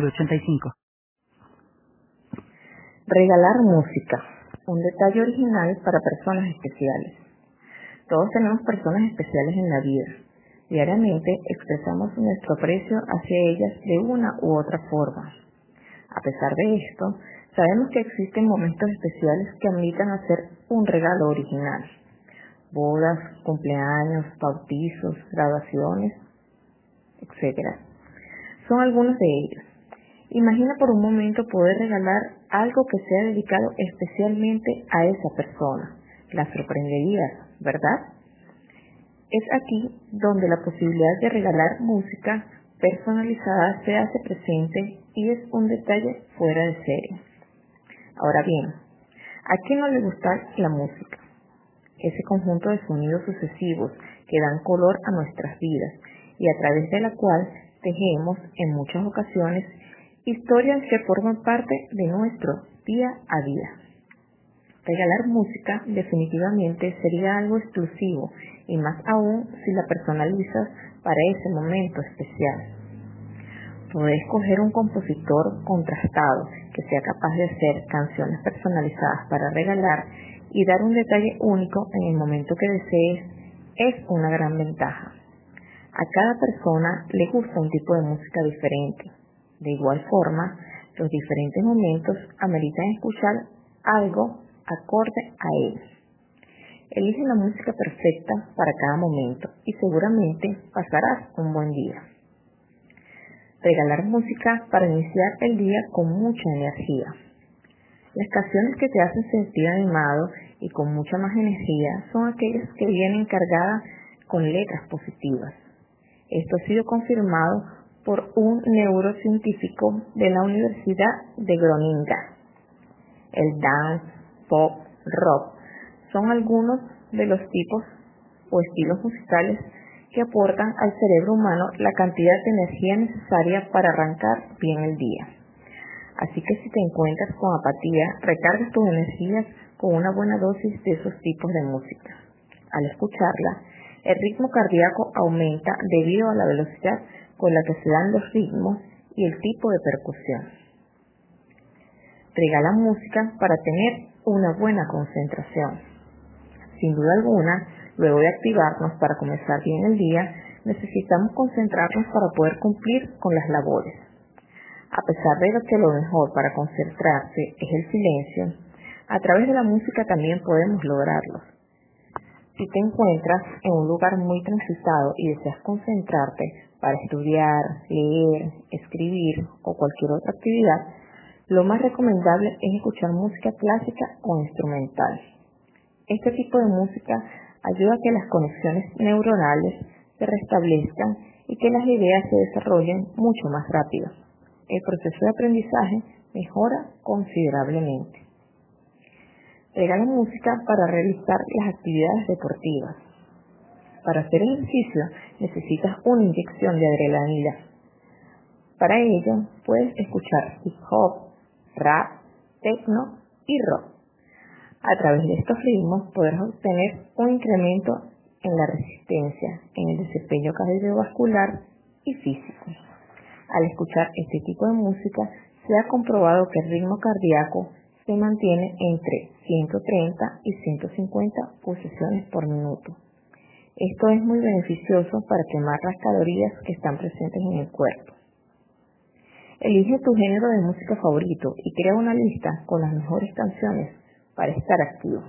906985. Regalar música. Un detalle original para personas especiales. Todos tenemos personas especiales en la vida. Diariamente expresamos nuestro aprecio hacia ellas de una u otra forma. A pesar de esto, sabemos que existen momentos especiales que ameritan hacer un regalo original. Bodas, cumpleaños, bautizos, graduaciones, etc. Son algunos de ellos. Imagina por un momento poder regalar algo que sea dedicado especialmente a esa persona. La sorprenderías, ¿verdad? Es aquí donde la posibilidad de regalar música personalizada se hace presente y es un detalle fuera de serie. Ahora bien, ¿a quién no le gusta la música? Ese conjunto de sonidos sucesivos que dan color a nuestras vidas y a través de la cual tejemos en muchas ocasiones historias que forman parte de nuestro día a día. Regalar música definitivamente sería algo exclusivo y más aún si la personalizas para ese momento especial. Podés escoger un compositor contrastado que sea capaz de hacer canciones personalizadas para regalar y dar un detalle único en el momento que desees es una gran ventaja. A cada persona le gusta un tipo de música diferente. De igual forma, los diferentes momentos ameritan escuchar algo acorde a él. Elige la música perfecta para cada momento y seguramente pasarás un buen día. Regalar música para iniciar el día con mucha energía. Las canciones que te hacen sentir animado y con mucha más energía son aquellas que vienen cargadas con letras positivas. Esto ha sido confirmado por un neurocientífico de la Universidad de Groninga. El dance, pop, rock son algunos de los tipos o estilos musicales que aportan al cerebro humano la cantidad de energía necesaria para arrancar bien el día. Así que si te encuentras con apatía, recargas tus energías con una buena dosis de esos tipos de música. Al escucharla, el ritmo cardíaco aumenta debido a la velocidad con la que se dan los ritmos y el tipo de percusión. Regala música para tener una buena concentración. Sin duda alguna, luego de activarnos para comenzar bien el día, necesitamos concentrarnos para poder cumplir con las labores. A pesar de que lo mejor para concentrarse es el silencio, a través de la música también podemos lograrlo. Si te encuentras en un lugar muy transitado y deseas concentrarte para estudiar, leer, escribir o cualquier otra actividad, lo más recomendable es escuchar música clásica o instrumental. Este tipo de música ayuda a que las conexiones neuronales se restablezcan y que las ideas se desarrollen mucho más rápido. El proceso de aprendizaje mejora considerablemente. Regala música para realizar las actividades deportivas. Para hacer ejercicio necesitas una inyección de adrenalina. Para ello puedes escuchar hip hop, rap, techno y rock. A través de estos ritmos podrás obtener un incremento en la resistencia, en el desempeño cardiovascular y físico. Al escuchar este tipo de música, se ha comprobado que el ritmo cardíaco se mantiene entre 130 y 150 pulsaciones por minuto. Esto es muy beneficioso para quemar las calorías que están presentes en el cuerpo. Elige tu género de música favorito y crea una lista con las mejores canciones para estar activo.